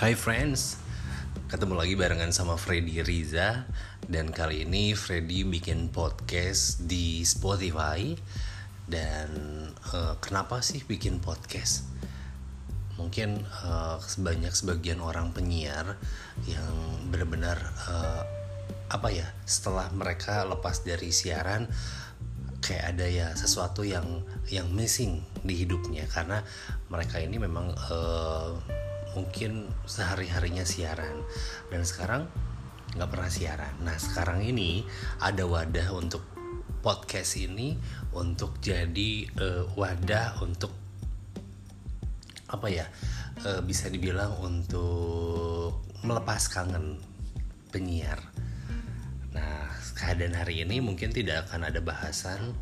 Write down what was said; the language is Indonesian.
Hai friends, ketemu lagi barengan sama Freddy Riza. Dan kali ini Freddy bikin podcast di Spotify. Dan uh, kenapa sih bikin podcast? Mungkin uh, sebanyak sebagian orang penyiar yang benar-benar uh, apa ya setelah mereka lepas dari siaran kayak ada ya sesuatu yang yang missing di hidupnya. Karena mereka ini memang uh, mungkin sehari harinya siaran. Dan sekarang nggak pernah siaran. Nah sekarang ini ada wadah untuk podcast ini untuk jadi uh, wadah untuk apa ya uh, bisa dibilang untuk melepas kangen penyiar. Nah keadaan hari ini mungkin tidak akan ada bahasan